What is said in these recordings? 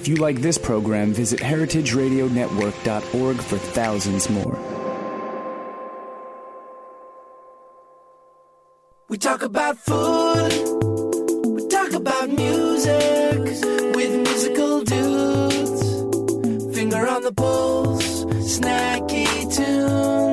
If you like this program, visit heritageradionetwork.org for thousands more. We talk about food. We talk about music with musical dudes. Finger on the pulse, snacky tunes.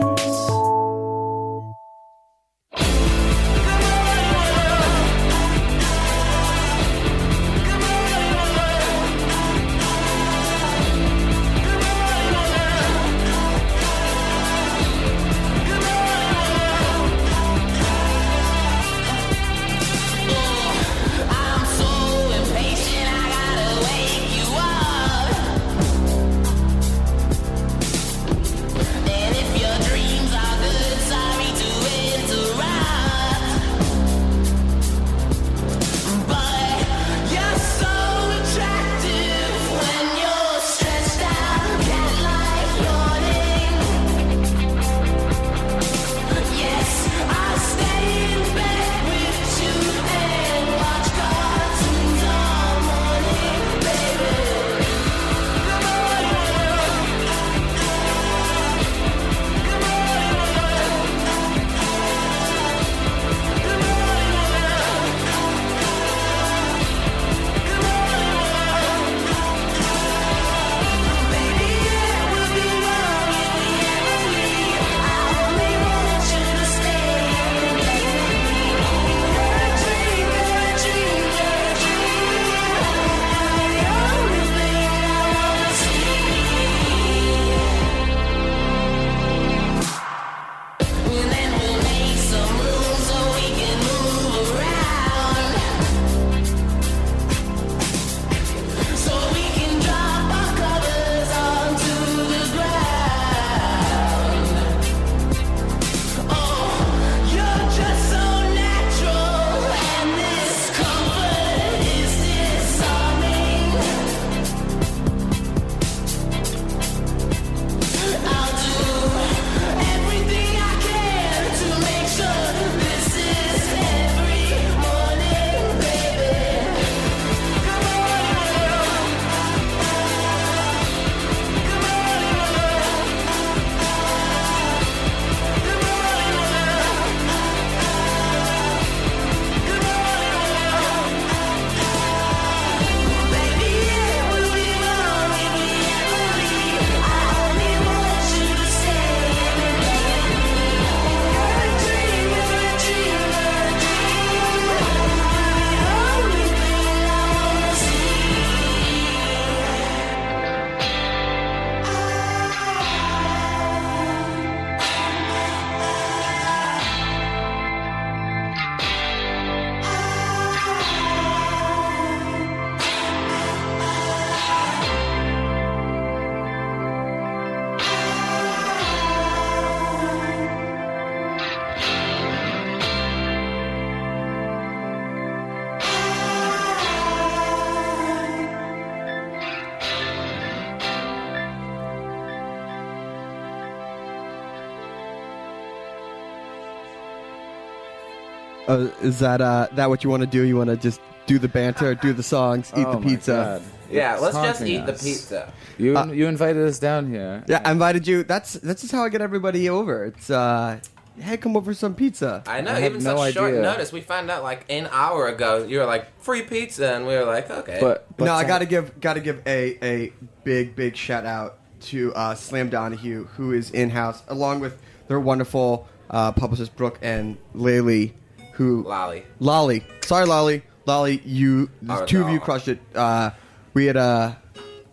Uh, is that uh, that what you want to do? You want to just do the banter, do the songs, eat Oh the my pizza? God. Yeah, It's let's just haunting eat the pizza. You Uh, you invited us down here. Yeah, I invited you. That's that's just how I get everybody over. It's uh, hey, come over for some pizza. I know, I had even no such short idea. notice. We found out like an hour ago. You were like free pizza, and we were like, okay. But, but no, I gotta give gotta give a a big big shout out to uh, Slam Donahue, who is in house, along with their wonderful uh, publicist Brooke and Laylee, who Lolly. Lolly. Sorry, Lolly. Lolly, you the Our two of you crushed it. Uh, we had a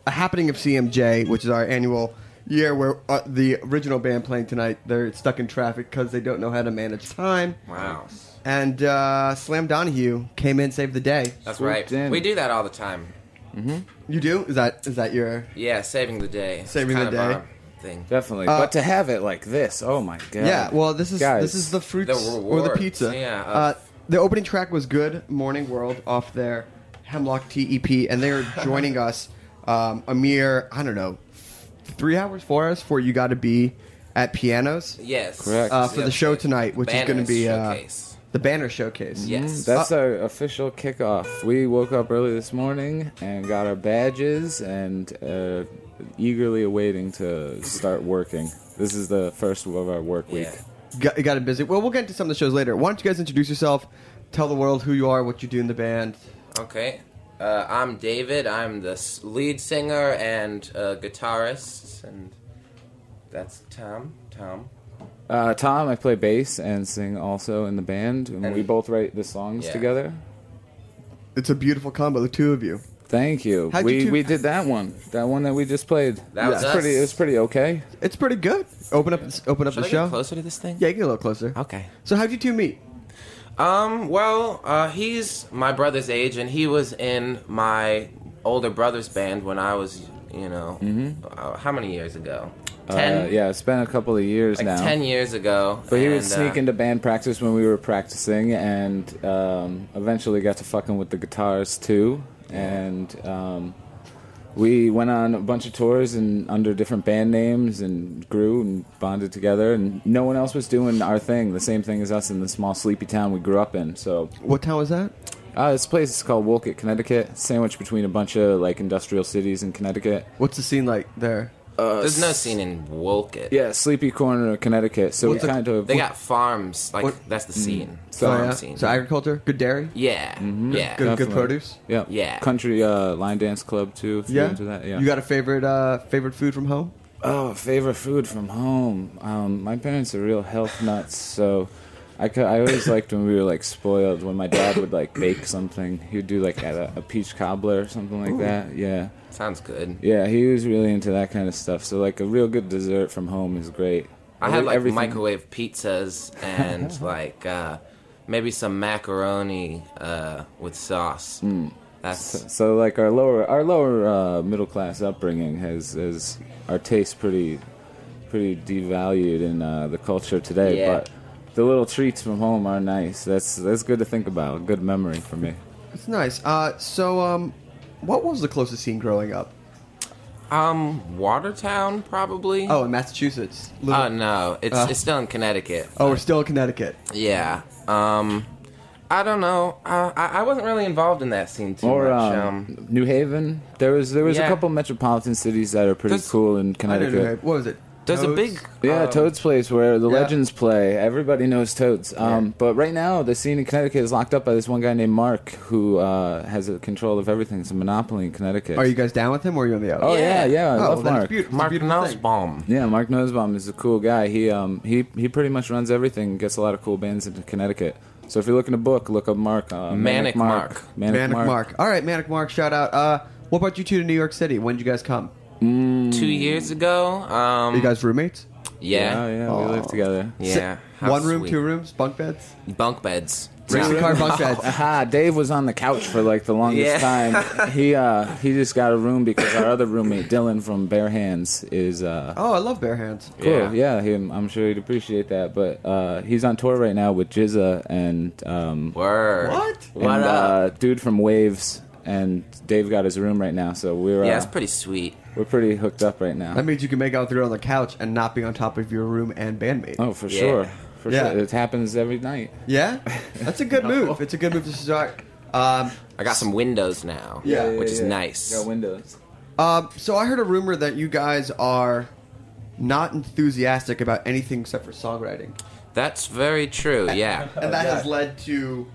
a happening of CMJ, which is our annual year where uh, the original band playing tonight they're stuck in traffic because they don't know how to manage time. Wow, And uh, Slam Donahue came in, saved the day. that's Swooped right. in. We do that all the time. You do? Is that is that your? Yeah, saving the day. It's Saving the kind of day. our Thing. definitely. Uh, but to have it like this, oh my god. Yeah. Well, this is Guys, this is the fruits The or the rewards, pizza. yeah, of- Uh, the opening track was good. Morning World off their Hemlock Tea EP, and they are joining us um, a mere I don't know three hours, four hours for you got to be at pianos Yes. Correct. uh, for Yeah, the show tonight, which is going to Banners be uh, showcase. the banner showcase. Yes. That's our official kickoff. We woke up early this morning and got our badges and uh, eagerly awaiting to start working. This is the first of our work week. Yeah. Got, got it busy. Well, we'll get into some of the shows later. Why don't you guys introduce yourself? Tell the world who you are, what you do in the band. Okay. Uh, I'm David. I'm the s- lead singer and uh, guitarist, and that's Tom. Tom. Uh, Tom, I play bass and sing also in the band, and, And- we both write the songs Yeah. together. It's a beautiful combo, the two of you. Thank you. How'd we you two- we did that one, that one that we just played. That was It's us. pretty. It was pretty okay. It's pretty good. Open up, open up Should the I show. get closer to this thing? Yeah, get a little closer. Okay. So how'd you two meet? Um. Well, uh, he's my brother's age, and he was in my older brother's band when I was, you know, uh, how many years ago? Ten. Uh, yeah, it's been a couple of years Like now. ten years ago. But he would and, sneak uh, into band practice when we were practicing, and um, eventually got to fucking with the guitars too. And um, we went on a bunch of tours and under different band names, and grew and bonded together. And no one else was doing our thing, the same thing as us in the small sleepy town we grew up in. So What town was that? uh, this place is called Wolcott, Connecticut, sandwiched between a bunch of like industrial cities in Connecticut. What's the scene like there? Uh, There's no scene in Wolcott. Yeah, Sleepy Corner, Connecticut. So What's we the- kind of They got farms. Like What- that's the scene. So, Farm yeah. scene. so agriculture, good dairy, yeah. Yeah. good, good Definitely. produce. Yeah. Yeah. Country uh, line dance club too. If Yeah. you're into that. Yeah. You got a favorite uh, favorite food from home? oh, favorite food from home. Um, my parents are real health nuts, so I, cou- I always liked when we were like spoiled. When my dad would like bake something, he would do like a, a peach cobbler or something like that. Yeah. Sounds good. Yeah, he was really into that kind of stuff. So like a real good dessert from home is great. I had like Everything- microwave pizzas and like uh, maybe some macaroni uh, with sauce. Hmm. That's So like our lower our lower uh, middle class upbringing has has our taste pretty pretty devalued in uh, the culture today. Yeah. But the little treats from home are nice. That's that's good to think about. Good memory for me. It's nice. Uh, so, um, what was the closest scene growing up? um Watertown probably. Oh, in Massachusetts. Little- Oh no, it's Uh. it's still in Connecticut. oh, we're still in Connecticut. Yeah. Um, I don't know. Uh, I I wasn't really involved in that scene too Or much. um, Um, New Haven. There was there was a Yeah. couple metropolitan cities that are pretty There's- cool in I didn't Connecticut. know. What was it? There's a big Yeah, um, Toad's Place where the yeah. legends play. Everybody knows Toads. Um, But right now, the scene in Connecticut is locked up by this one guy named Mark, who uh, has a control of everything. It's a monopoly in Connecticut. Are you guys down with him, or are you on the other? Oh yeah, Yeah. yeah. I Oh, love then it's Mark. beautiful. It's a Mark beautiful thing. Yeah, Mark Nosbaum is a cool guy. He um he he pretty much runs everything. Gets a lot of cool bands into Connecticut. So if you're looking to book, look up Mark. Uh, Manic Mark. Manic, Manic Mark. All right, Manic Mark. Shout out. Uh, what brought you two to New York City? When did you guys come? Two years ago. Um, Are you guys roommates? Yeah, yeah, yeah, we live together. yeah. How One room, sweet. two rooms, bunk beds, bunk beds. racing car bunk beds. Aha, Dave was on the couch for like the longest Yeah. time. He uh he just got a room because our other roommate Dylan from Bare Hands is uh Oh, I love bare hands. cool. Yeah. Yeah, he, I'm sure he'd appreciate that. But uh he's on tour right now with Jizza and um Word. What? What up? Uh, dude from Wavves and Dave got his room right now, so we're uh, yeah, it's pretty sweet. We're pretty hooked up right now. That means you can make out there on the couch and not be on top of your room and bandmate. oh, for Yeah. sure, for Yeah. sure. It happens every night. Yeah, that's a good move. It's a good move to start. Um, I got some windows now. Yeah. which is Yeah, nice. Got windows. um, so I heard a rumor that you guys are not enthusiastic about anything except for songwriting, That's very true. Yeah. and that has led to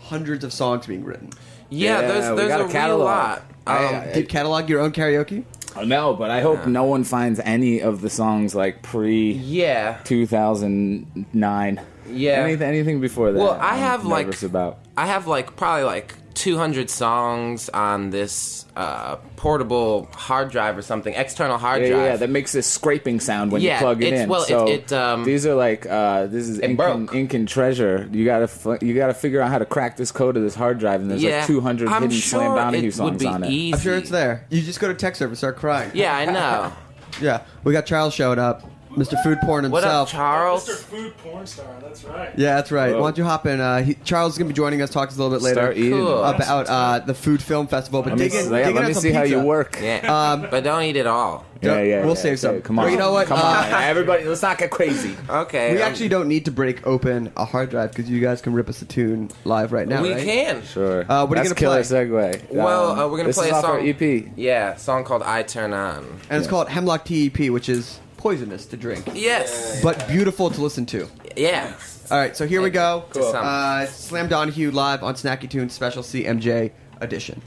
hundreds of songs being written. Yeah, Yeah, there's we there's got a, a real catalog. lot. I- Um, I- Do you catalog your own karaoke? Know, but I hope no one finds any of the songs like pre yeah. 2009. Yeah. Anything, anything before that. Well, I I'm have, like- about. I have like probably like 200 songs on this uh, portable hard drive or something, external hard Yeah, drive. yeah, that makes this scraping sound when Yeah, you plug it it's- in. well, it- so it, um, these are like uh, this is it ink and, broke. ink and treasure. You gotta f- you gotta figure out how to crack this code of this hard drive, and there's yeah, like 200 I'm hidden sure Slam Donahue it would songs be on it. easy. I'm sure it's there. You just go to tech service, start crying. Yeah, I know. yeah. We got Charles showed up, Mr. Food Porn what himself. up, Charles? Mr. Food Porn Star, that's right. Yeah, that's right. Whoa. Why don't you hop in? Uh, he, Charles is gonna be joining us. Talk to us a little bit later Start eating. Cool. about uh, the Food Film Festival. But Let me, dig in, see- yeah, dig in let on me some see how you pizza. work. Yeah, Um, but don't eat it all. Yeah, yeah. We'll yeah, save some. yeah, Come Well, on, you know what? Come Uh, on, everybody. Let's not get crazy. Okay. We um, actually don't need to break open a hard drive because you guys can rip us a tune live right now. we right? can. Sure. Uh, what are you That's gonna play killer segue. Well, Um, uh, we're gonna this play is a off our song. EP. Yeah, a song called "I Turn On." And it's called Hemlock Tea EP, which is poisonous to drink, Yes. but beautiful to listen to. Yeah. All right, so here we go. Cool. Uh, Slam Donahue live on Snacky Tunes Special CMJ edition.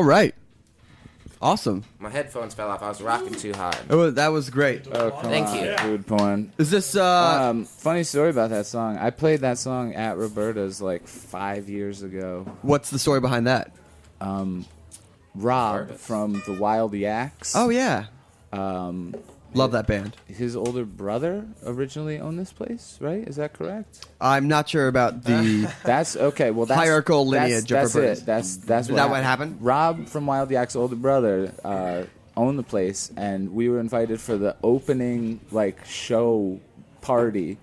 All right, awesome. My headphones fell off. I was rocking too hard. It was, that was great. Oh, come Thank on, you. Food porn. Is this uh? Um, funny story about that song. I played that song at Roberta's like five years ago. what's the story behind that? Um, Rob Purpose. from the Wild Yaks. Oh yeah, Um, love that band. his older brother originally owned this place, right? Is that correct? I'm not sure about the. That's okay. Well, that's, Hierarchical that's- lineage of That's, Roberta's. it. That's that's Is that what happened? Rob from Wild Yak's older brother uh, owned the place, and we were invited for the opening like show party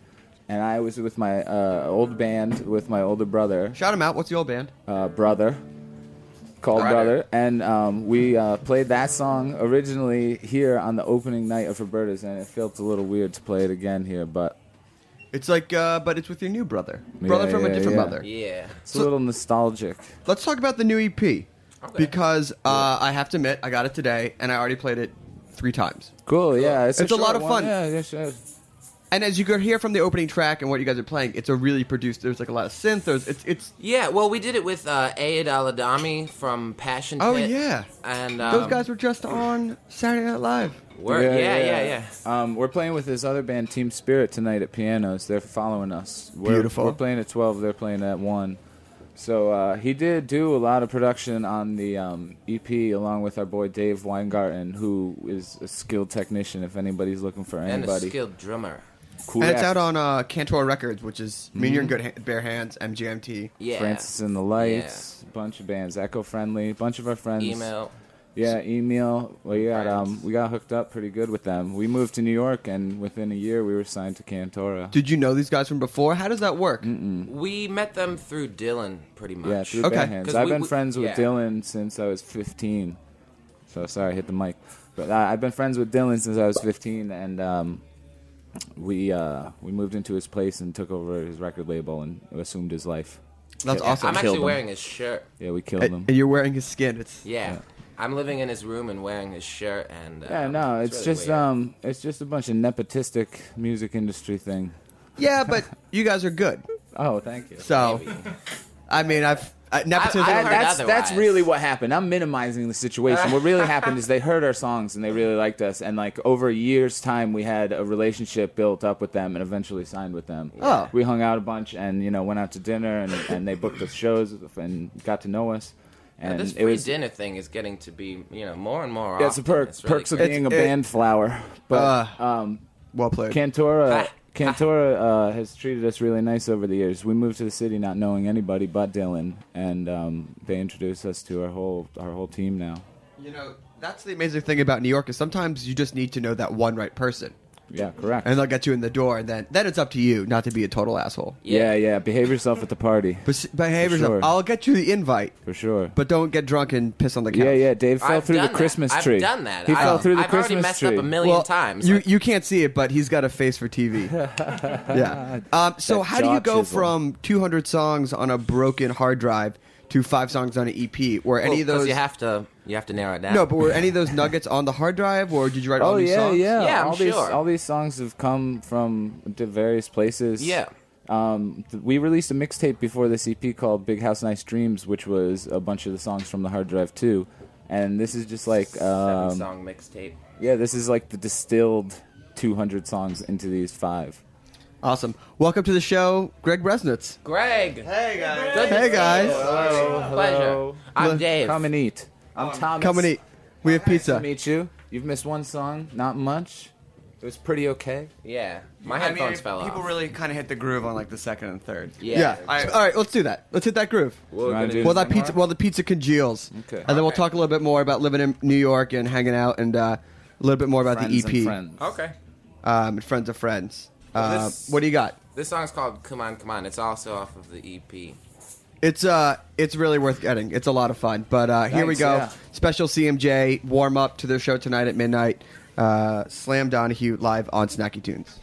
and I was with my uh, old band with my older brother, Shout him out. What's the old band? uh, brother, called Brother. Brother, and um, we uh, played that song originally here on the opening night of Roberta's, and it felt a little weird to play it again here, but It's like, uh, but it's with your new brother, brother Yeah, from a yeah, different yeah. mother. Yeah. it's a little nostalgic. Let's talk about the new EP because uh, I have to admit I got it today and I already played it three times. Cool, yeah, it's, It's a lot short of one. fun. Yeah, yeah, sure. And as you could hear from the opening track and what you guys are playing, it's a really produced. There's like a lot of synth. There's it's it's. Yeah, well, we did it with uh, Ayad Al Adhamy from Passion Oh Pit. yeah, And um, those guys were just on Saturday Night Live. were, yeah, yeah, yeah. Um, we're playing with this other band, Team Spirit, tonight at pianos. They're following us. We're, Beautiful. We're playing at twelve. They're playing at one. So uh, he did do a lot of production on the um, EP, along with our boy Dave Weingarten, who is a skilled technician. If anybody's looking for And a anybody, skilled drummer. Cool. and it's out on uh, Cantora Records, which is I mean Mm-hmm. you're in good ha- bare hands. MGMT. Yeah. Francis and the Lights, a bunch of bands, Echo Friendly, a bunch of our friends. Email. Yeah, email. We got um, we got hooked up pretty good with them. We moved to New York, and within a year, we were signed to Cantora. Did you know these guys from before? How does that work? We met them through Dylan, pretty much. Yeah, through Okay. Bare Hands. 'Cause I've we- been we- friends with yeah. Dylan since I was 15. So sorry, I hit the mic. But I, I've been friends with Dylan since I was 15, and um, we uh, we moved into his place and took over his record label and assumed his life. That's Yeah. awesome. I'm killed actually him. wearing his shirt. Yeah, we killed him. and you're wearing his skin. It's Yeah. Yeah. I'm living in his room and wearing his shirt and uh, Yeah, no, it's, really just weird. um, it's just a bunch of nepotistic music industry thing. yeah, but you guys are good. Oh, thank you. So I mean, I've uh, nepotism. I've That- that's that's really what happened. I'm minimizing the situation. what really happened is they heard our songs and they really liked us, and like over a year's time, we had a relationship built up with them, and eventually signed with them. Oh. we hung out a bunch, and you know went out to dinner, and, and they booked us shows and got to know us. And And this it free was dinner thing is getting to be, you know, more and more. yeah, it's a often. perk, really perks of cool. being a It's- it- band flower. But Uh, um, well played. Cantora, Ha. Cantora uh, has treated us really nice over the years. We moved to the city not knowing anybody but Dylan, and um, they introduced us to our whole our whole team now. You know, that's the amazing thing about New York is sometimes you just need to know that one right person, Yeah, correct. and they'll get you in the door, and then then it's up to you not to be a total asshole. yeah, yeah. Behave yourself at the party, But s- behave For yourself. sure. I'll get you the invite, for sure. but don't get drunk and piss on the couch. yeah, yeah. Dave fell I've through the done that. Christmas I've tree. done that. He I- fell through the I've Christmas already messed tree. up a million Well, times. you Like, you can't see it, but he's got a face for TV. yeah. Um, so That how do you go chisel. from 200 songs on a broken hard drive to five songs on an EP? Were any well, of 'cause those? you have to you have to narrow it down. no, but were any of those nuggets on the hard drive, or did you write all Oh these yeah, songs? yeah. Yeah, I'm all these sure. all these songs have come from di- various places. Yeah. Um, th- we released a mixtape before this EP called Big House Nice Dreams, which was a bunch of the songs from the hard drive too. And this is just like seven um, song mixtape. yeah, this is like the distilled 200 songs into these five. Awesome. Welcome to the show, Greg Bresnitz. Greg, Hey guys. good to Hey see guys. you. pleasure. I'm Look, Dave. Come and eat. I'm Thomas. Come and eat. We have pizza. Nice to pizza. meet you. You've missed one song, not much. It was pretty okay. Yeah, my headphones fell off. People really kind of hit the groove on like the second and third. Yeah. Yeah. All right, all right, let's do that. Let's hit that groove. We're gonna do Well, that pizza. more? Well, the pizza congeals. Okay. And then we'll Okay. talk a little bit more about living in New York and hanging out, and uh, a little bit more about Friends the EP. and friends. Okay. Um, and friends of friends. Uh, this- what do you got? This song's called "Come On, Come On." It's also off of the E EP. It's uh, it's really worth getting. It's a lot of fun. But uh, here we go. yeah. Special CMJ warm up to their show tonight at midnight. Uh, Slam Donahue live on Snacky Tunes.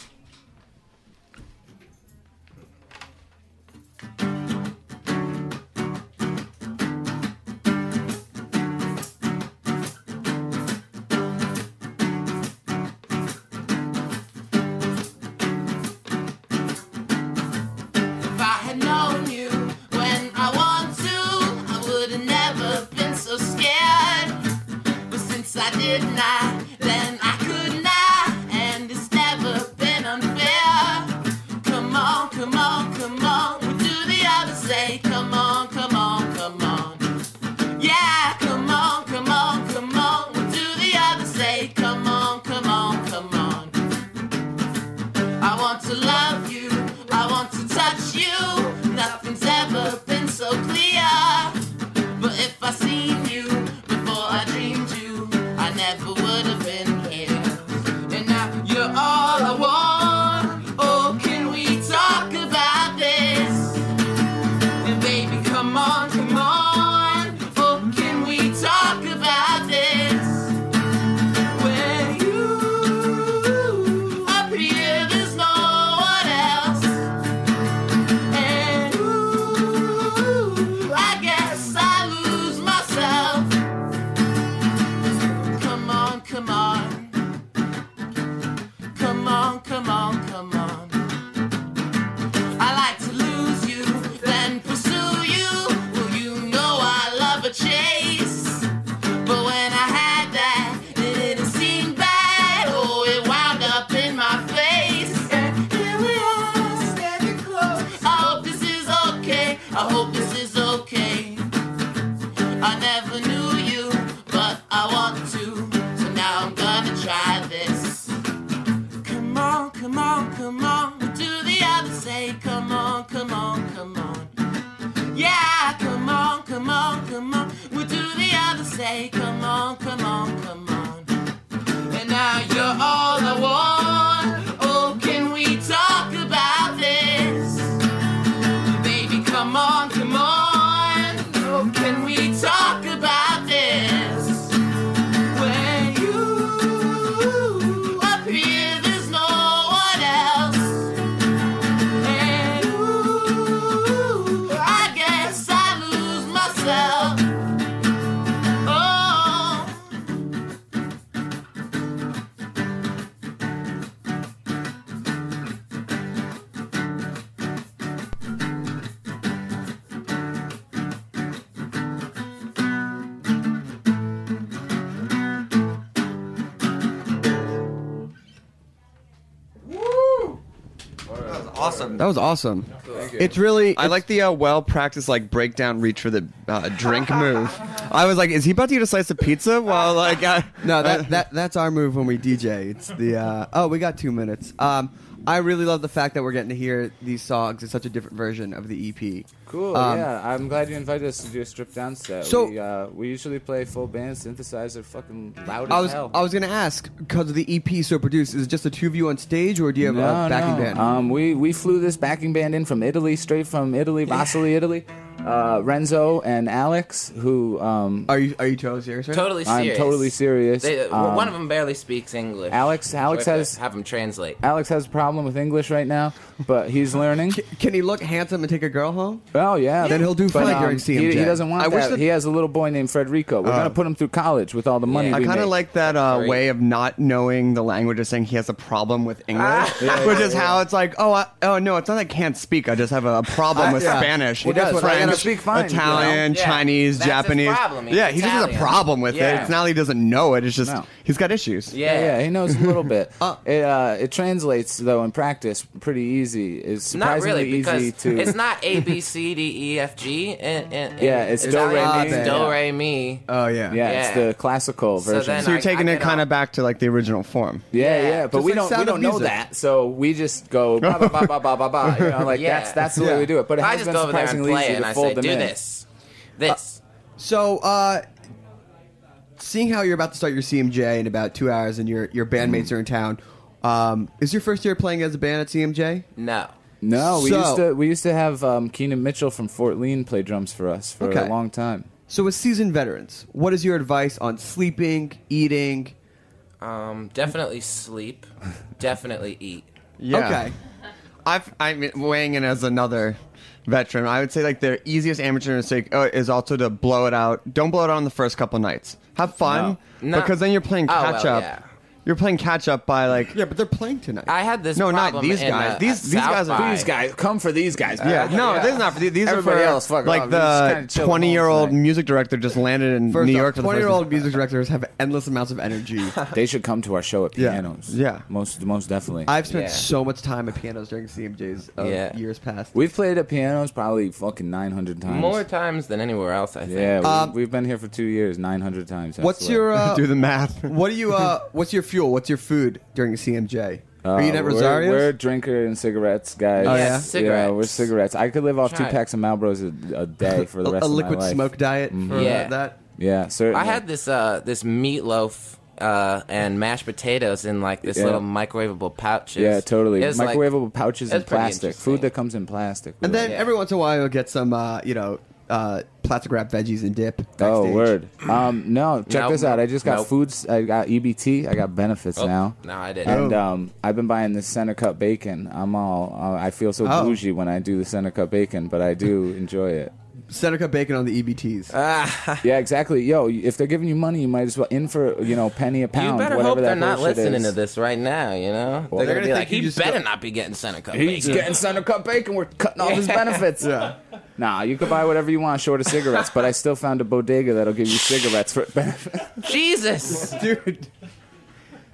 Was awesome. It's really. I like the uh, well practiced like breakdown reach for the uh, drink move. I was like, is he about to eat a slice of pizza while like? Uh, No, that, that that's our move when we DJ. It's the uh, oh, we got two minutes. Um, I really love the fact that we're getting to hear these songs in such a different version of the EP. Cool. Um, yeah, I'm glad you invited us to do a stripped down set. So- we, uh, we usually play full band synthesizer, fucking loud I as was hell. I was gonna ask because of the EP so produced. Is it just the two of you on stage, or do you have no, a backing no. band? Um, we we flew this backing band in from Italy, straight from Italy, Vassili, Italy. Uh, Renzo and Alex, who um, are you are you totally serious? Right? Totally I'm serious. totally serious. They, Um, one of them barely speaks English. Alex- Alex So have has- to have him translate. Alex has a problem with English right now, but he's learning. Can, can he look handsome and take a girl home? Oh yeah, Then he'll do But, fine um, during He, CMJ. he doesn't want I wish that. that- He has a little boy named Frederico. We're Oh. gonna put him through college with all the money. Yeah. I we kind of make. like that uh, Great. way of not knowing the language of saying he has a problem with English, Ah. Which is how it's like, oh, I, oh no, it's not that I can't speak. I just have a problem with yeah. Spanish, He does. I gotta French, speak fine, you Italian, know? Yeah. Chinese, That's his Japanese. problem. He's Yeah, he just has a Italian. problem with it. Yeah. It's not that he doesn't know it. It's just No. He's got issues. Yeah. Yeah, yeah, he knows a little bit. it uh, it translates though in practice pretty easy. It's Not surprisingly really, because easy to. it's not A B C D E F G. In, in, in Yeah, it's do, Italian, re, it's do re mi. Oh yeah. Yeah, it's the classical So version. then So you're I- taking I it get kind all- of back to like the original form. yeah, Yeah. yeah, but Just we like don't we Sound don't know Music. that, so we just go ba ba ba ba ba ba ba. You know, like Yeah. that's that's the Yeah. way we do it. But it I has just been go over there and surprisingly play easy it, and to I fold say, them "Do in. this, this." So, uh, seeing how you're about to start your CMJ in about two hours, and your your bandmates are in town, um, is your first year playing as a band at CMJ? No. No, we So- used to we used to have um, Keenan Mitchell from Fort Lean play drums for us for Okay. a long time. So, as seasoned veterans, what is your advice on sleeping, eating? Um, definitely sleep. definitely eat. Yeah. Okay. I've, I'm weighing in as another veteran. I would say like the easiest amateur mistake uh, is also to blow it out. Don't blow it out on the first couple nights. Have fun No. No. because then you're playing Oh, catch well, up. yeah. You're playing catch up by like Yeah, but they're playing tonight. I had this. No, not problem these in, guys. uh, These- at these guys are- by. These guys come for these guys. yeah, man. no, this is not for these. These Everybody are for else, fuck like off. We just kinda the chill twenty year old tonight. music director just landed in First New York for the first twenty-year-old music directors have endless amounts of energy. They should come to our show at Yeah. pianos. Yeah. most most definitely. I've spent Yeah. so much time at pianos during CMJs of Yeah. years past. We've played at pianos probably fucking nine hundred times. More times than anywhere else, I think. Yeah, we, Um, we've been here for two years, nine hundred times. What's your uh, Do the math. what do you uh what's your fuel? What's your food during CMJ? Are you Uh, at we're, we're drinker and cigarettes, guys. Oh, yeah? Yeah, we're cigarettes. I could live off two it. packs of Marlboros a, a day for the a, rest a of liquid my life. A liquid smoke diet for Yeah. that. Yeah, certainly. I had this uh this meatloaf uh and mashed potatoes in like this Yeah. little microwavable pouches. Yeah, totally. It was, like- Microwavable pouches it and pretty plastic. interesting. Food that comes in plastic. And then Yeah. every once in a while you'll get some uh, you know, uh plastic wrap veggies and dip. Oh, backstage. word. Um, no, check Nope. this out. I just got Nope. foods. I got EBT. I got benefits Oh, now. No, I didn't. And um, I've been buying this center cut bacon. I'm all. Uh, I feel so Oh. bougie when I do the center cut bacon, but I do enjoy it. Center cut bacon on the E EBTs. Ah, Yeah, exactly. Yo, if they're giving you money, you might as well in for you know penny a pound. you pound. better whatever hope that they're not bullshit listening is. to this right now. You know, Well, they're, they're gonna be gonna like, think he just better go- not be getting center cut He's bacon. getting center cut bacon. We're cutting off his benefits. Yeah. Nah, you could buy whatever you want short of cigarettes, but I still found a bodega that'll give you cigarettes for benefit. Jesus. Dude.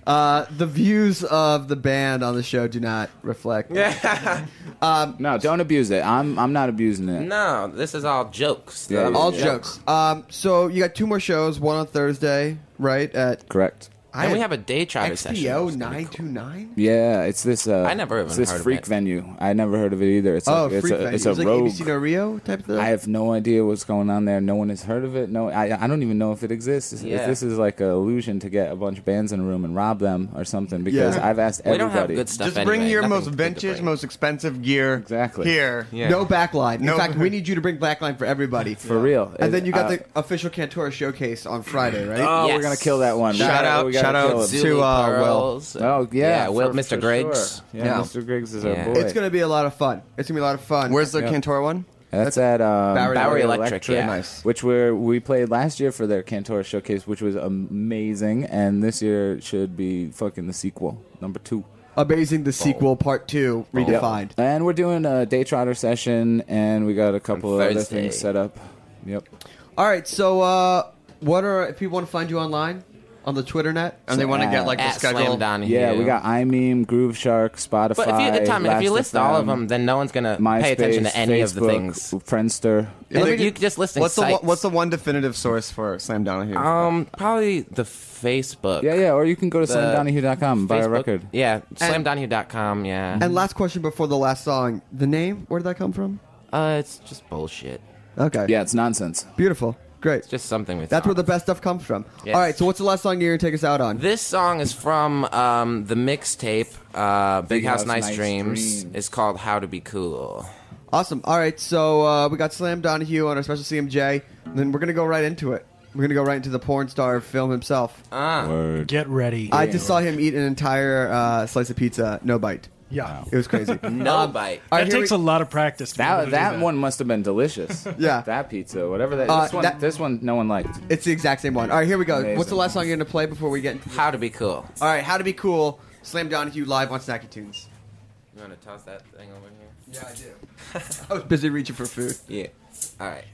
Uh, the views of the band on the show do not reflect. Yeah. No, don't abuse it. I'm I'm not abusing it. no, this is all jokes. Yeah, yeah, All yeah. jokes. Um, so you got two more shows. One on Thursday, right? At Correct. And we have a Daytrotter session. XPO It's gonna be nine cool. Yeah, it's this. Uh, I never even it's this heard of freak it. venue. I never heard of it either. It's Oh, a, it's freak a, venue. it's a It's like rogue. ABC No Rio type thing. I have no idea what's going on there. No one has heard of it. No, I, I don't even know if it exists. If Yeah. This is like an illusion to get a bunch of bands in a room and rob them or something. Because Yeah. I've asked everybody. We don't everybody. have good stuff. Just bring your Nothing most good vintage, most expensive gear. Exactly. Here. Yeah. No backline. In fact, we need you to bring backline for everybody. For real. And then you got Uh, the official Cantora showcase on Friday, right? Oh, we're gonna kill that one. Shout out- we gotta shout out to, Zulu uh, Will. Oh yeah, Will, for- Mr. for Griggs. sure. Yeah, Yeah. Mr. Griggs is our boy. It's gonna be a lot of fun. It's gonna be a lot of fun. Where's the Yeah. Cantora one? That's at um, Bowery Bowery Electric, yeah. Nice. which we're, we played last year for their Cantora showcase, which was amazing, and this year should be fucking the sequel, number two. Amazing the sequel part two redefined. And we're doing a Daytrotter session, and we got a couple of other Thursday. things set up. Yep. All right, so uh, what are if people want to find you online on the Twitter net? And they want to get like the At schedule. Slam Donahue. Yeah, we got iMeem, Groove Shark, Spotify. But if you, Tom, if you list all of them, then no one's gonna MySpace, pay attention to any of the things. Friendster. And Let me you get- just listing What's the one, sites. what's the one definitive source for Slam Donahue? um probably the Facebook. Yeah, yeah, or you can go to The slamdonahue.com and buy a Facebook- record. Yeah, slamdonahue.com. Yeah, And last question before the last song: the name? Where did that come from? uh, it's just bullshit. Okay. Yeah, it's nonsense. Beautiful. Great. Just something with That's where the best stuff comes from. Yes. All right. So what's the last song you're gonna take us out on? This song is from um, the mixtape uh, Big, Big House, House, Nice, Nice Dreams. Dreams. It's called How to Be Cool. Awesome. All right. So uh, we got Slam Donahue on our special CMJ. And then we're gonna go right into it. We're gonna go right into the porn star film himself. Ah, Word. Get ready. I just saw him eat an entire uh, slice of pizza, no bite. Yeah. It was crazy. no Um, bite. all right, That here takes we- a lot of practice. To be able That do that one must have been delicious. Yeah. that pizza, whatever that. Uh, this, one, that- this one, no one liked. It's the exact same one. All right, here we go. Amazing. What's the last song you're gonna play before we get? Into How to Be Cool. All right, How to Be Cool. Slam Donahue live on Snacky Tunes. You want to toss that thing over here? Yeah, I do. I was busy reaching for food. Yeah. All right.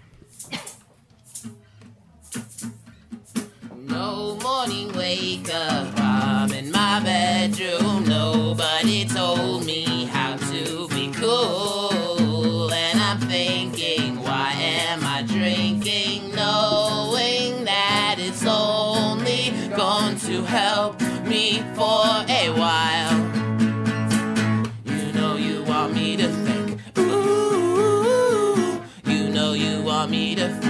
No morning wake up, I'm in my bedroom. Nobody told me how to be cool. And I'm thinking, why am I drinking? Knowing that it's only going to help me for a while. You know you want me to think, ooh. You know you want me to feel,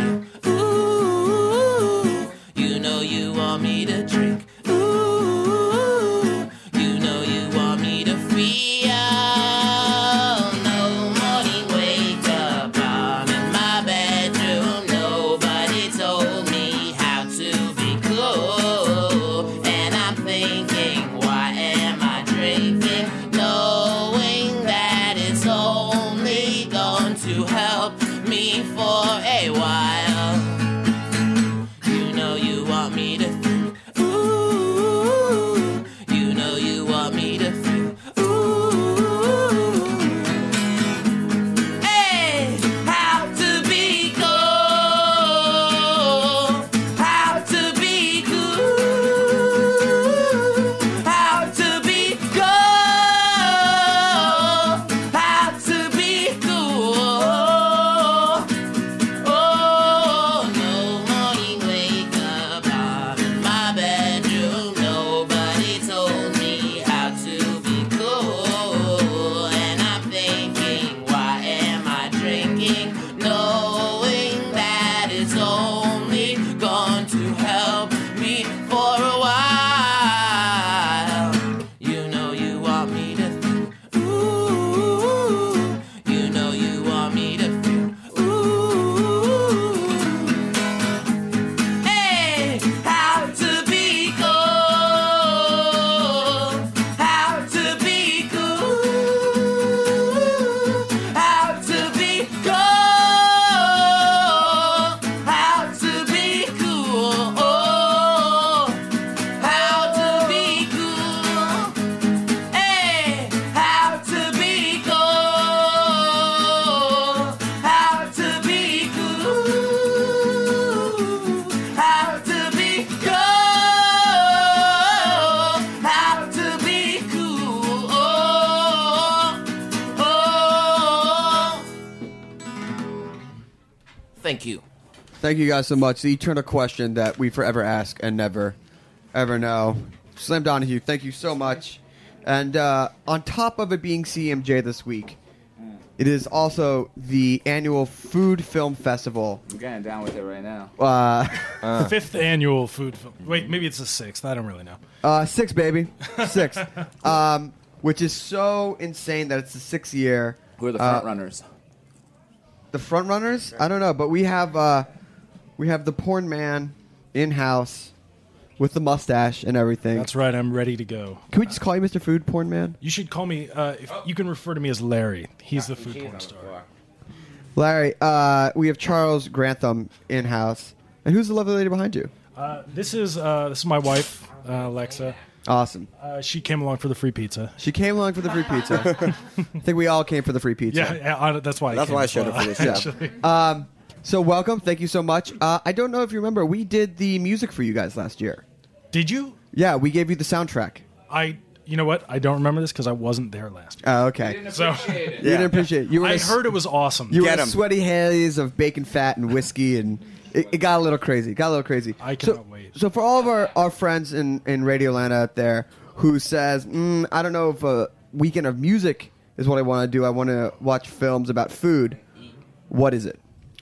Thank you guys so much. The eternal question that we forever ask and never, ever know. Slam Donahue, thank you so much. And uh, on top of it being CMJ this week, it is also the annual Food Film Festival. I'm getting down with it right now. Uh, Fifth annual food film. Wait, maybe it's the sixth. I don't really know. uh, six, baby. Six. um, which is so insane that it's the sixth year. Who are the Uh, front runners? The front runners? I don't know, but we have uh, we have the porn man in house with the mustache and everything. That's right. I'm ready to go. Can we just call you Mr. Food Porn Man? You should call me. Uh, if you can refer to me as Larry. He's the food porn star. Larry, uh, we have Charles Grantham in house. And who's the lovely lady behind you? Uh, this is uh, this is my wife, uh, Alexa. Awesome. Uh, she came along for the free pizza. She came along for the free pizza. I think we all came for the free pizza. Yeah, yeah I- that's why. I That's came why I as showed well, up for this, yeah. actually. Um, so welcome. Thank you so much. Uh, I don't know if you remember, we did the music for you guys last year. Did you? Yeah, we gave you the soundtrack. I. You know what? I don't remember this because I wasn't there last year. Oh, okay. So You didn't appreciate it. You were I in a s- heard it was awesome. You were Get a 'em. sweaty haze of bacon fat and whiskey, and it, it got a little crazy. Got a little crazy. I so, cannot wait. So for all of our, our friends in, in Radio Land out there who says, mm, I don't know if a weekend of music is what I want to do. I want to watch films about food. What is it?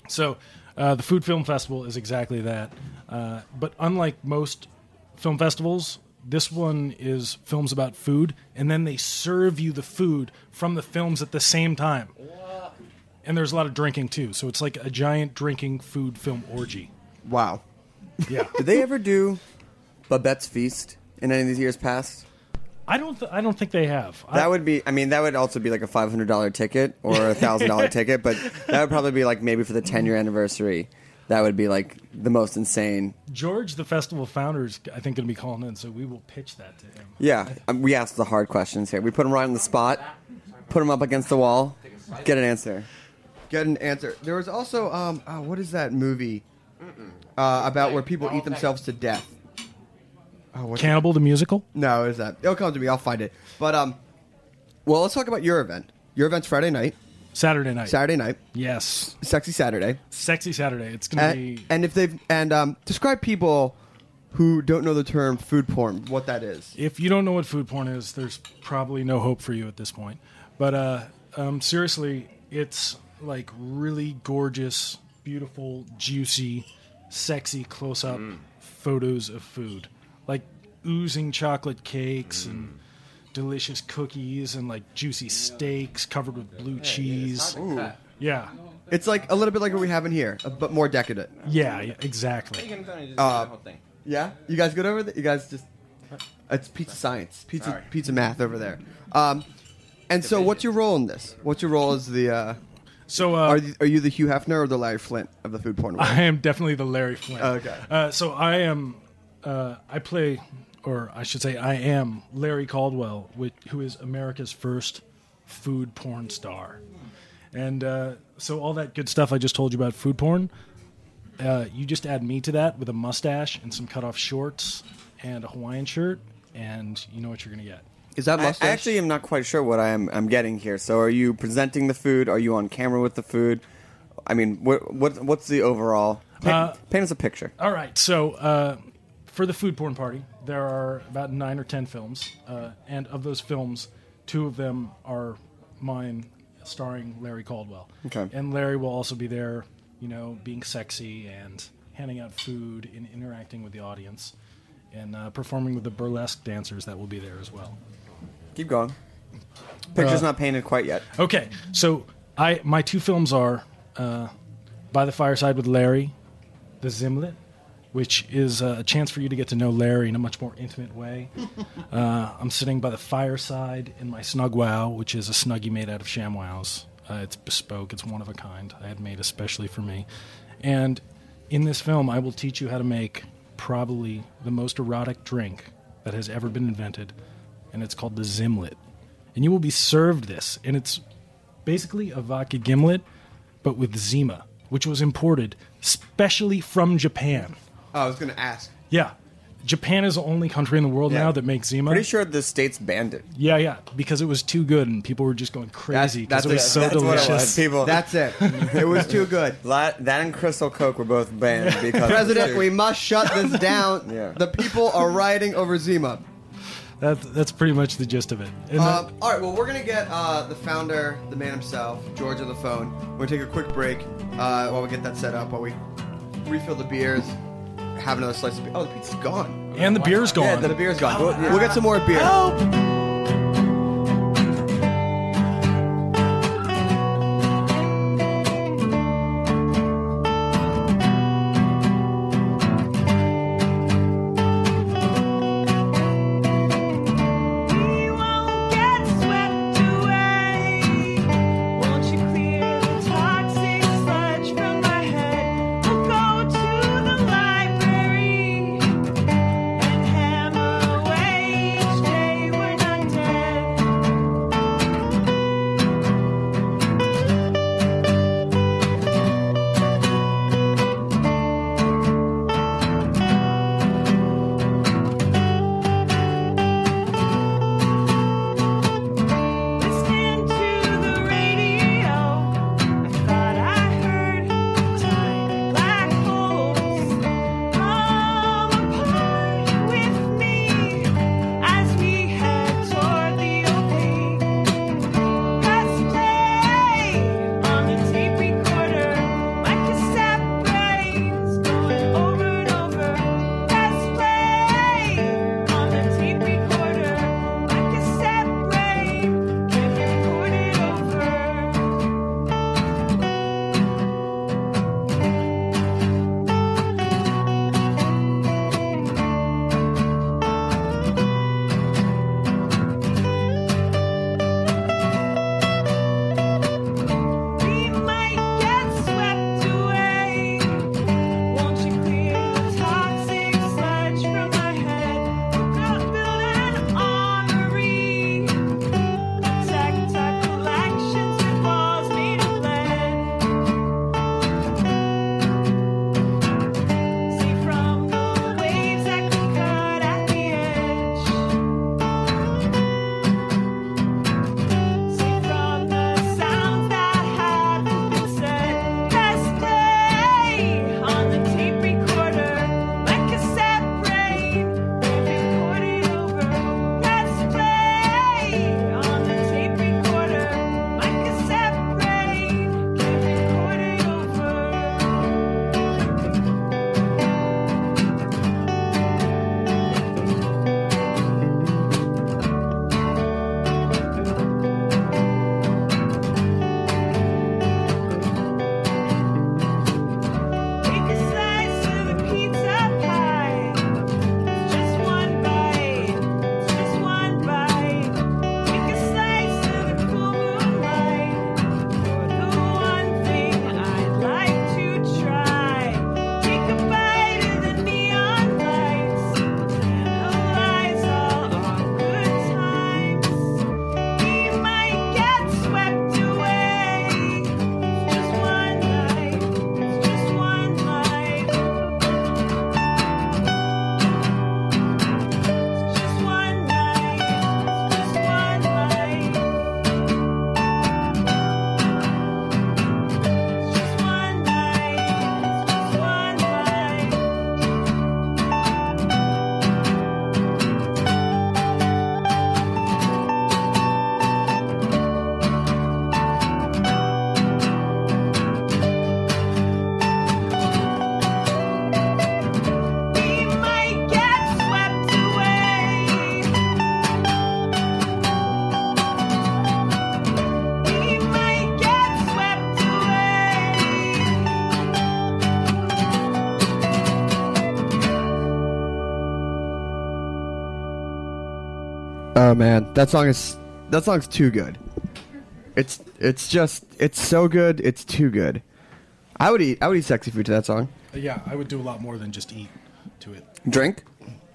So, uh, the Food Film Festival is exactly that. Uh, but unlike most film festivals, this one is films about food, and then they serve you the food from the films at the same time. And there's a lot of drinking too, so it's like a giant drinking food film orgy. Wow. Yeah, Did they ever do Babette's Feast in any of these years past? I don't. Th- I don't think they have. I- That would be. I mean, that would also be like a five hundred dollar ticket or a thousand dollar ticket, but that would probably be like maybe for the ten year anniversary. That would be like the most insane. George, the festival founder, is I think going to be calling in, so we will pitch that to him. Yeah, um, we ask the hard questions here. We put him right on the spot, put him up against the wall, get an answer. Get an answer. There was also, um, oh, what is that movie uh, about where people eat themselves to death? Oh, what's Cannibal the musical. No, is that? It'll come to me. I'll find it. But um, well, let's talk about your event. Your event's Friday night, Saturday night. Saturday night, Yes, sexy Saturday. sexy Saturday. It's going to And, be. and if they've and um, describe people who don't know the term food porn, what that is. If you don't know what food porn is, there's probably no hope for you at this point. But uh, um, seriously, it's like really gorgeous, beautiful, juicy, sexy close up photos of food. Like oozing chocolate cakes and delicious cookies and like juicy steaks covered with blue cheese. Yeah. It's like a little bit like what we have in here, uh, but more decadent. Yeah, yeah, exactly. Uh, yeah, you guys good over there? You guys just it's pizza science, pizza pizza math over there. Um, and so, what's your role in this? What's your role as the? Uh, So, uh, are you, are you the Hugh Hefner or the Larry Flynt of the food porn world? I am definitely the Larry Flynt. Okay. Uh, so I am, uh, I play, or I should say, I am Larry Caldwell, which, who is America's first food porn star. And uh, so all that good stuff I just told you about food porn, uh, you just add me to that with a mustache and some cut off shorts and a Hawaiian shirt, and you know what you're gonna get. Is that I, mustache? I actually am not quite sure what I am I'm getting here. So, are you presenting the food? Are you on camera with the food? I mean, what, what what's the overall? Paint, Uh, paint us a picture. All right, so uh, for the food porn party, there are about nine or ten films, uh, and of those films, two of them are mine, starring Larry Caldwell. Okay. And Larry will also be there, you know, being sexy and handing out food and interacting with the audience, and uh, performing with the burlesque dancers that will be there as well. Keep going. Picture's Uh, not painted quite yet. Okay, so I my two films are uh, By the Fireside with Larry, The Zimlet, which is a chance for you to get to know Larry in a much more intimate way. uh, I'm sitting by the fireside in my Snug Wow, which is a snuggie made out of ShamWows. Uh, it's bespoke, it's one of a kind. I had made especially for me. And in this film, I will teach you how to make probably the most erotic drink that has ever been invented, and it's called the Zimlet. And you will be served this, and it's basically a vodka gimlet, but with Zima, which was imported specially from Japan. Oh, I was going to ask. Yeah, Japan is the only country in the world Yeah. now that makes Zima. Pretty sure the states banned it. Yeah, yeah, because it was too good and people were just going crazy because that's it was it. so That's what it delicious. was. People, That's it. It was too good. La- that and Crystal Coke were both banned because President, we must shut this down. Yeah. The people are rioting over Zima. That, that's pretty much the gist of it. And Um, all right, well, we're going to get uh, the founder, the man himself, George, on the phone. We're going to take a quick break uh, while we get that set up, while we refill the beers, have another slice of beer. Oh, the pizza's gone. and the beer's gone. Yeah, the, the beer's gone. We'll, we'll get some more beer. We Oh man, that song is that song's too good. It's it's just it's so good. It's too good. I would eat I would eat sexy food to that song. yeah, I would do a lot more than just eat to it. drink.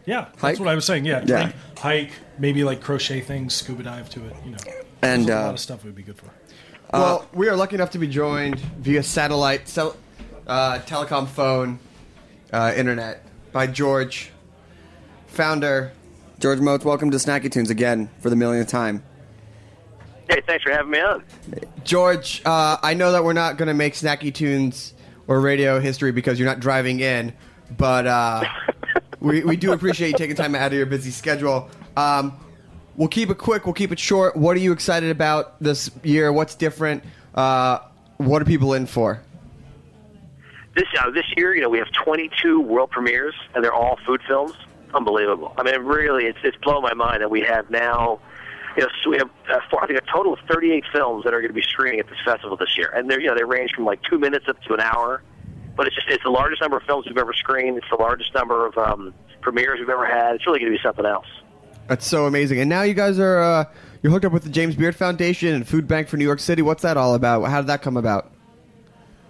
Yeah, that's Hike? what I was saying. Yeah, Yeah. drink, hike, maybe like crochet things, scuba dive to it. You know, And, There's a uh, lot of stuff it would be good for. well, we are lucky enough to be joined via satellite, cell, uh, telecom phone, uh, internet by George. founder. George Motz, welcome to Snacky Tunes again for the millionth time. Hey, thanks for having me on. George, uh, I know that we're not going to make Snacky Tunes or radio history because you're not driving in, but uh, we, we do appreciate you taking time out of your busy schedule. Um, we'll keep it quick, we'll keep it short. What are you excited about this year? What's different? Uh, what are people in for? This uh, this year, you know, we have 22 world premieres, and they're all food films. Unbelievable. I mean, really, it's it's blown my mind that we have now. You know, so we have uh, four, I think a total of 38 films that are going to be screening at this festival this year, and they're you know they range from like two minutes up to an hour. But it's just it's the largest number of films we've ever screened. It's the largest number of um, premieres we've ever had. It's really going to be something else. That's so amazing. And now you guys are uh, you're hooked up with the James Beard Foundation and Food Bank for New York City. What's that all about? How did that come about?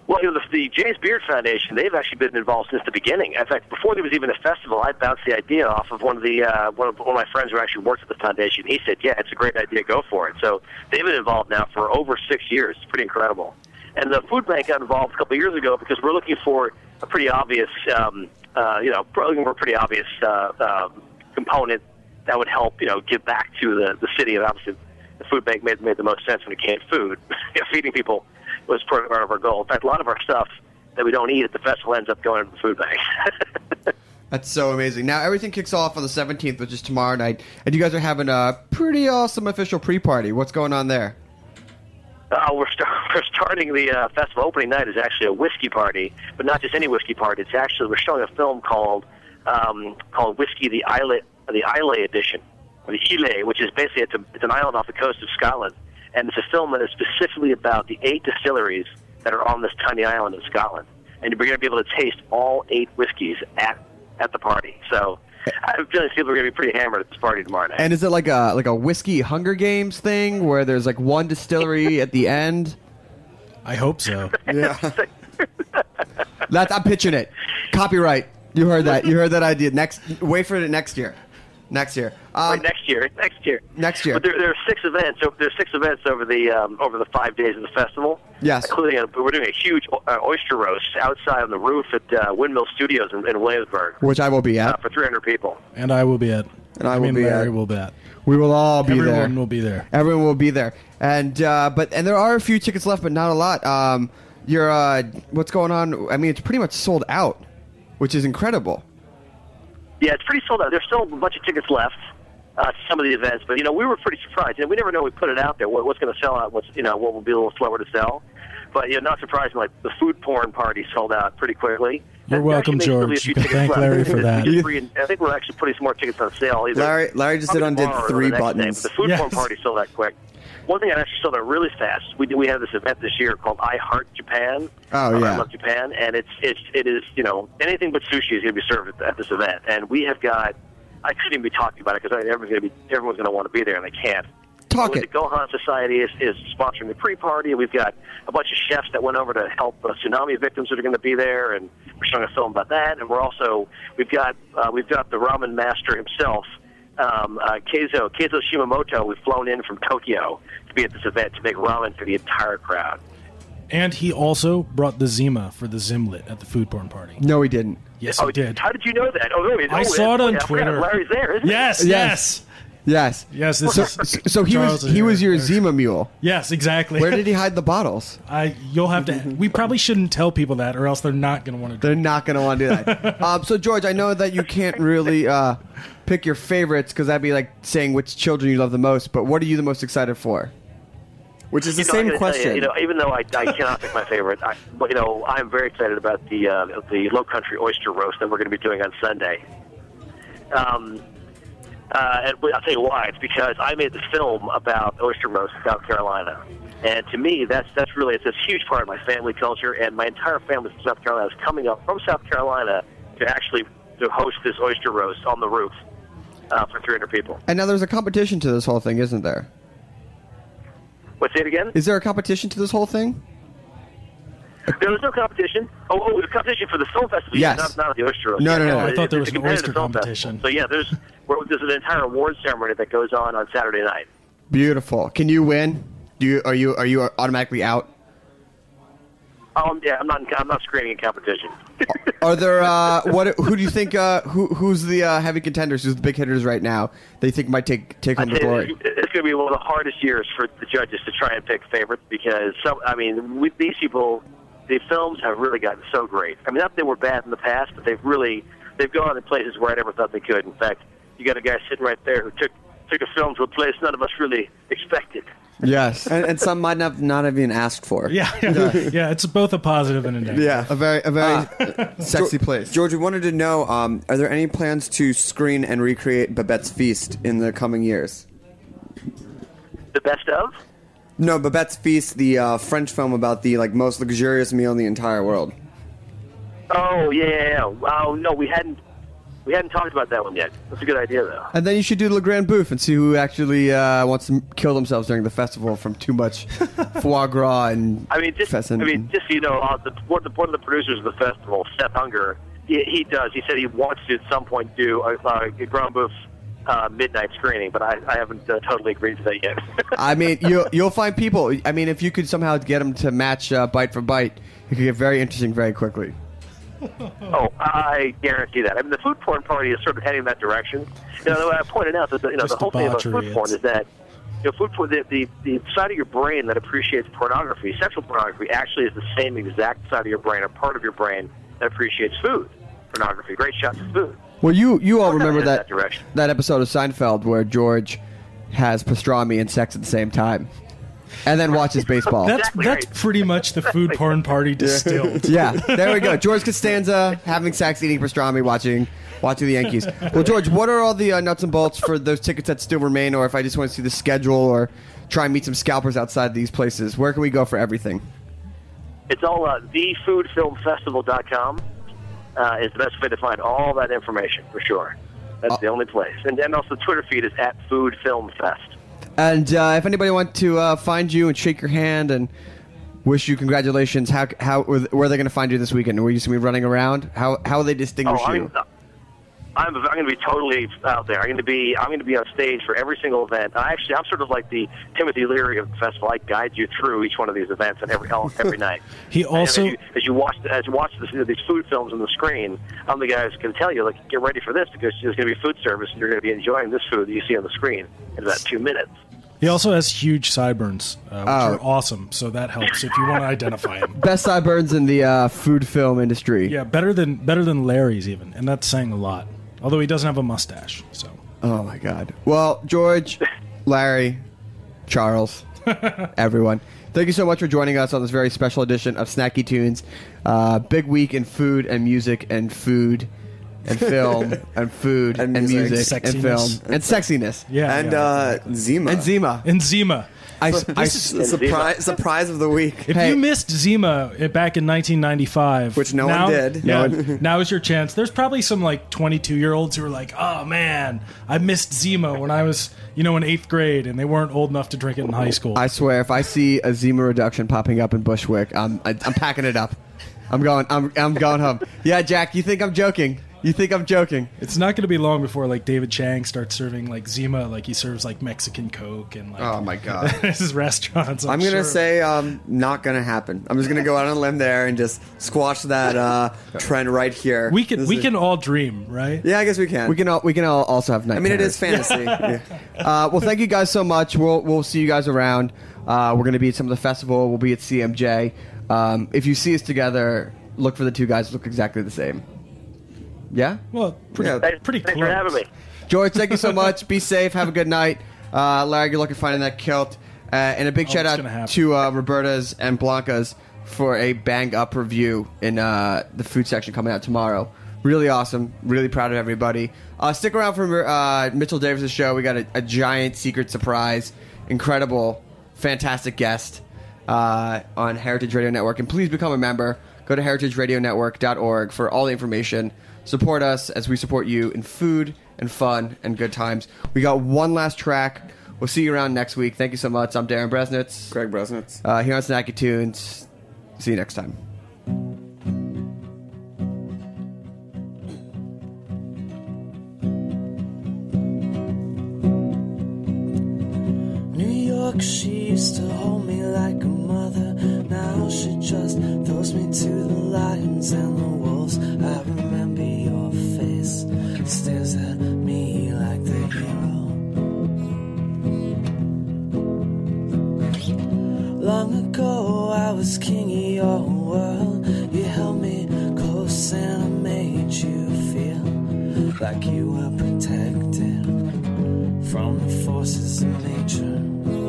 Well, you know, the, James Beard Foundation, they've actually been involved since the beginning. In fact, before there was even a festival, I bounced the idea off of one of the uh, one, of, one of my friends who actually works at the foundation. He said, "Yeah, it's a great idea. Go for it." So they've been involved now for over six years. It's pretty incredible. And the food bank got involved a couple of years ago because we're looking for a pretty obvious, um, uh, you know, looking for a pretty obvious uh, um, component that would help, you know, give back to the the city. And obviously, the food bank made made the most sense when it came to food. Feeding people was part of our goal. In fact, a lot of our stuff that we don't eat at the festival ends up going to the food bank. That's so amazing. Now everything kicks off on the 17th, which is tomorrow night, and you guys are having a pretty awesome official pre-party. What's going on there? Uh, we're, start, we're starting the uh, festival opening night is actually a whiskey party, but not just any whiskey party. It's actually we're showing a film called um, called Whiskey the Islet the Islay edition, or the Islay, which is basically it's, a, it's an island off the coast of Scotland, and it's a film that is specifically about the eight distilleries that are on this tiny island in Scotland, and we're going to be able to taste all eight whiskeys at at the party. So. I have a feeling people are going to be pretty hammered at this party tomorrow night. And is it like a like a whiskey Hunger Games thing where there's like one distillery at the end? I hope so. Yeah. That's I'm pitching it. Copyright. You heard that. You heard that idea. Next, wait for it next year. Next year. Um, Wait, next year. Next year. Next year. But there, there are six events. So there's six events over the um, over the five days of the festival. Yes. Including a, we're doing a huge uh, oyster roast outside on the roof at uh, Windmill Studios in, in Williamsburg which I will be uh, at. for 300 people. And I will be at. And I will mean, be Larry at. will be at. We will all be there. Everyone will be there. Everyone will be there. And uh, but and there are a few tickets left, but not a lot. Um, you're uh, what's going on? I mean, it's pretty much sold out, which is incredible. Yeah, it's pretty sold out. There's still a bunch of tickets left. Uh, to some of the events, but you know we were pretty surprised. You know, we never know. We put it out there. What, what's going to sell out? What's you know what will be a little slower to sell. But you know, not surprising. Like the food porn party sold out pretty quickly. You're welcome, actually, there's still be a George. few tickets Thank left. Larry for that. tickets free and- I think we're actually putting some more tickets on sale. Either Larry- Larry just did probably undid tomorrow or three the next day, buttons. but the food Yes. porn party sold out quick. One thing I actually sold out really fast. We we have this event this year called I Heart Japan. Oh, yeah. I Love Japan, and it's it's it is you know anything but sushi is going to be served at, at this event, and we have got. I couldn't even be talking about it because everyone's going to be everyone's going to want to be there, and they can't. Talk So it. The Gohan Society is, is sponsoring the pre-party. We've got a bunch of chefs that went over to help uh, tsunami victims that are going to be there, and we're showing a film about that. And we're also we've got uh, we've got the ramen master himself, um, uh, Keizo Keizo Shimamoto. We've flown in from Tokyo to be at this event to make ramen for the entire crowd. And he also brought the Zima for the Zimlet at the food porn party. No, he didn't. Yes, oh, he did. How did you know that? Oh, no, I oh, saw it on yeah, Twitter. Larry's there, isn't he? Yes, yes, Yes. yes. This So, is so he Charles was is he here. was your Zima mule. Yes, exactly. Where did he hide the bottles? I? You'll have to. We probably shouldn't tell people that, or else they're not going to want to. They're not going to want to do that. um, so George, I know that you can't really uh, pick your favorites because that'd be like saying which children you love the most. But what are you the most excited for? Which is the You know, I same gotta tell you, question. You, know, even though I, I cannot pick my favorite, I, but you know, I'm very excited about the uh, the Low Country oyster roast that we're going to be doing on Sunday. Um, uh, and I'll tell you why. It's because I made the film about oyster roast in South Carolina, and to me, that's that's really it's a huge part of my family culture, and my entire family from South Carolina is coming up from South Carolina to actually to host this oyster roast on the roof uh, for 300 people. And now there's a competition to this whole thing, isn't there? What's it again? Is there a competition to this whole thing? There was no competition. Oh, oh, the competition for the film festival. Yes. Not, not the oyster roast. No, Yeah, no, no. I thought there was a an oyster competition. festival. So yeah, there's well, there's an entire award ceremony that goes on on Saturday night. Beautiful. Can you win? Do you are you are you automatically out? Um, yeah, I'm not I'm not screening in competition. Are there uh, what? Who do you think? Uh, who who's the uh, heavy contenders? Who's the big hitters right now? They think might take take home the tell glory? it's going to be one of the hardest years for the judges to try and pick favorites because some. I mean, with these people, the films have really gotten so great. I mean, not that they were bad in the past, but they've really they've gone to places where I never thought they could. In fact, you got a guy sitting right there who took took a film to a place none of us really expected. Yes, and, and some might not not have even asked for. Yeah, yeah, yeah. It's both a positive and a negative. Yeah, a very a very Uh, sexy place. George, we wanted to know: um, Are there any plans to screen and recreate Babette's Feast in the coming years? The best of. No, Babette's Feast, the uh, French film about the like most luxurious meal in the entire world. Oh yeah, yeah, yeah. Oh no, we hadn't we hadn't talked about that one yet. That's a good idea though. And then you should do Le Grand Bouffe and see who actually uh, wants to kill themselves during the festival from too much foie gras and I mean, just pheasant. I mean, just so you know, uh, the, one, of the, one of the producers of the festival, Seth Hunger, he, he does. He said he wants to at some point do a, a Grand Bouffe uh, midnight screening, but I, I haven't uh, totally agreed to that yet. I mean, you'll you'll find people. I mean, if you could somehow get them to match uh, bite for bite, it could get very interesting very quickly. oh, I guarantee that. I mean, the food porn party is sort of heading that direction. You know, I pointed out that the, you know Just the whole thing about food porn is that you know, food porn, the, the the side of your brain that appreciates pornography, sexual pornography, actually is the same exact side of your brain, a part of your brain that appreciates food pornography. Great shots of food. Well, you you all remember that that that episode of Seinfeld where George has pastrami and sex at the same time, and then watches baseball. That's that's pretty much the food porn party distilled. yeah, there we go. George Costanza having sex, eating pastrami, watching watching the Yankees. Well, George, what are all the uh, nuts and bolts for those tickets that still remain, or if I just want to see the schedule or try and meet some scalpers outside these places? Where can we go for everything? It's all uh, thefoodfilmfestival.com uh, is the best way to find all that information for sure. That's the only place. And then also Twitter feed is at Food Film Fest. And uh, if anybody wants to uh, find you and shake your hand and wish you congratulations, how how where are they going to find you this weekend? Were you going to be running around? How how will they distinguish oh, you? I'm, I'm going to be totally out there. I'm going to be I'm going to be on stage for every single event. I actually I'm sort of like the Timothy Leary of the festival. I guide you through each one of these events and every every night. He And also- as you, as you watch as you watch this, these food films on the screen, I'm the guy who's going to tell you like get ready for this because there's going to be food service and you're going to be enjoying this food that you see on the screen in about two minutes. He also has huge sideburns, uh, which Oh. are awesome. So that helps if you want to identify him. Best sideburns in the uh, food film industry. Yeah, better than better than Larry's even, and that's saying a lot. Although he doesn't have a mustache, so Oh my God. Well, George, Larry, Charles, everyone, thank you so much for joining us on this very special edition of Snacky Tunes. Uh, big week in food and music and food and film and food and, And music. music and film Sexiness. and sexiness. yeah, and yeah. uh, Zima. And Zima. and Zima. I, I, surprise, surprise of the week. If Hey. you missed Zima uh, back in 1995, Which no one now, did. Yeah, No now is your chance. There's probably some like 22 year olds who are like, "Oh man, I missed Zima when I was, you know, in eighth grade, and they weren't old enough to drink it in high school." I swear, if I see a Zima reduction popping up in Bushwick, I'm I, I'm packing it up. I'm going. I'm I'm going home. Yeah, Jack, you think I'm joking? You think I'm joking? it's not going to be long before like David Chang starts serving like Zima, like he serves like Mexican Coke and like Oh my god. this is restaurants. I'm, I'm gonna sure. say um, not gonna happen. I'm just gonna go out on a limb there and just squash that uh, trend right here. we can This we is- can all dream, right? Yeah, I guess we can. We can all, we can all also have night. I mean, it is fantasy. Yeah. Uh, well, thank you guys so much. We'll we'll see you guys around. Uh, we're going to be at some of the festival. We'll be at CMJ. Um, if you see us together, look for the two guys. Look exactly the same. Yeah, Well, pretty Yeah. Thanks, pretty thanks close. for having me. George, thank you so much. Be safe. Have a good night. Uh, Larry, good luck in finding that kilt. Uh, and a big Oh, shout out gonna to uh, Roberta's and Blanca's for a bang up review in uh, the food section coming out tomorrow. Really awesome. Really proud of everybody. Uh, stick around for uh, Mitchell Davis' show. We got a, a giant secret surprise. Incredible, fantastic guest uh, on Heritage Radio Network. And please become a member. Go to heritageradionetwork.org for all the information. Support us as we support you in food and fun and good times. We got one last track. We'll see you around next week. Thank you so much. I'm Darin Bresnitz. Greg Bresnitz. Uh, here on Snacky Tunes. See you next time. New York, she used to hold me like a mother. Now she just throws me to the lions and the wolves. I remember your face stares at me like the hero. Long ago, I was king of your world. You held me close and I made you feel like you were protected from the forces of nature.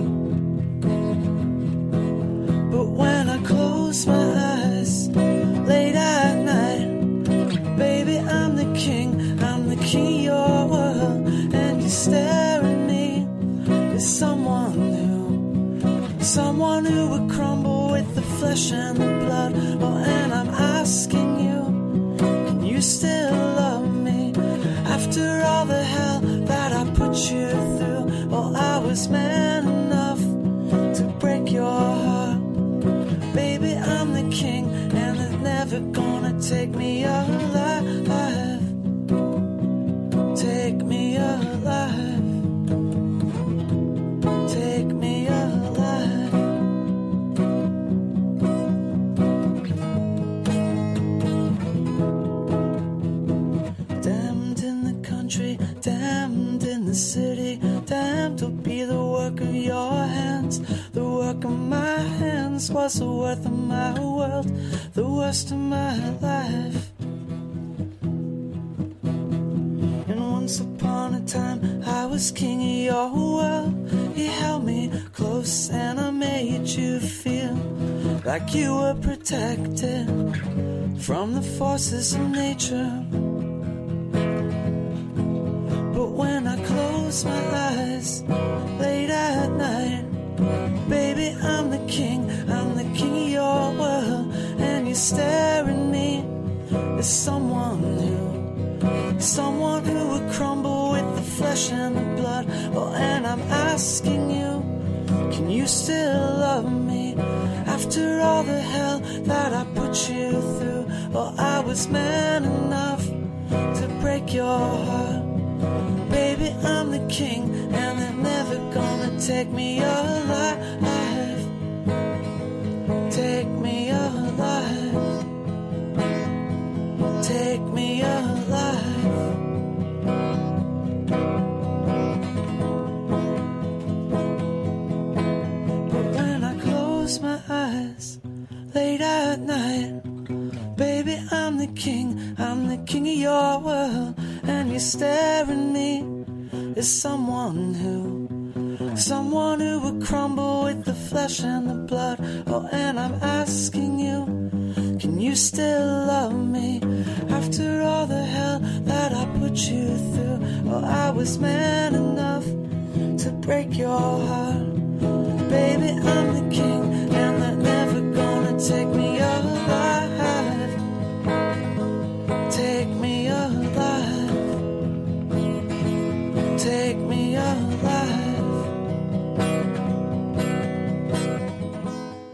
Oh, hands was the worth of my world, the worst of my life. And once upon a time, I was king of your world. He held me close and I made you feel like you were protected from the forces of nature. But when I close my eyes late at night, baby, I'm the king, I'm the king of your world, and you stare at me as someone new, someone who would crumble with the flesh and the blood. Oh, and I'm asking you, can you still love me after all the hell that I put you through? Oh, I was man enough to break your heart. Baby, I'm the king, and they're never take me alive. Take me alive. Take me alive. But when I close my eyes late at night, baby, I'm the king, I'm the king of your world, and you stare at me as someone who, someone who would crumble with the flesh and the blood. Oh, and I'm asking you, can you still love me after all the hell that I put you through? Oh, I was man enough to break your heart. Baby, I'm the king, and they're never gonna take me alive. Take me alive. Take me alive.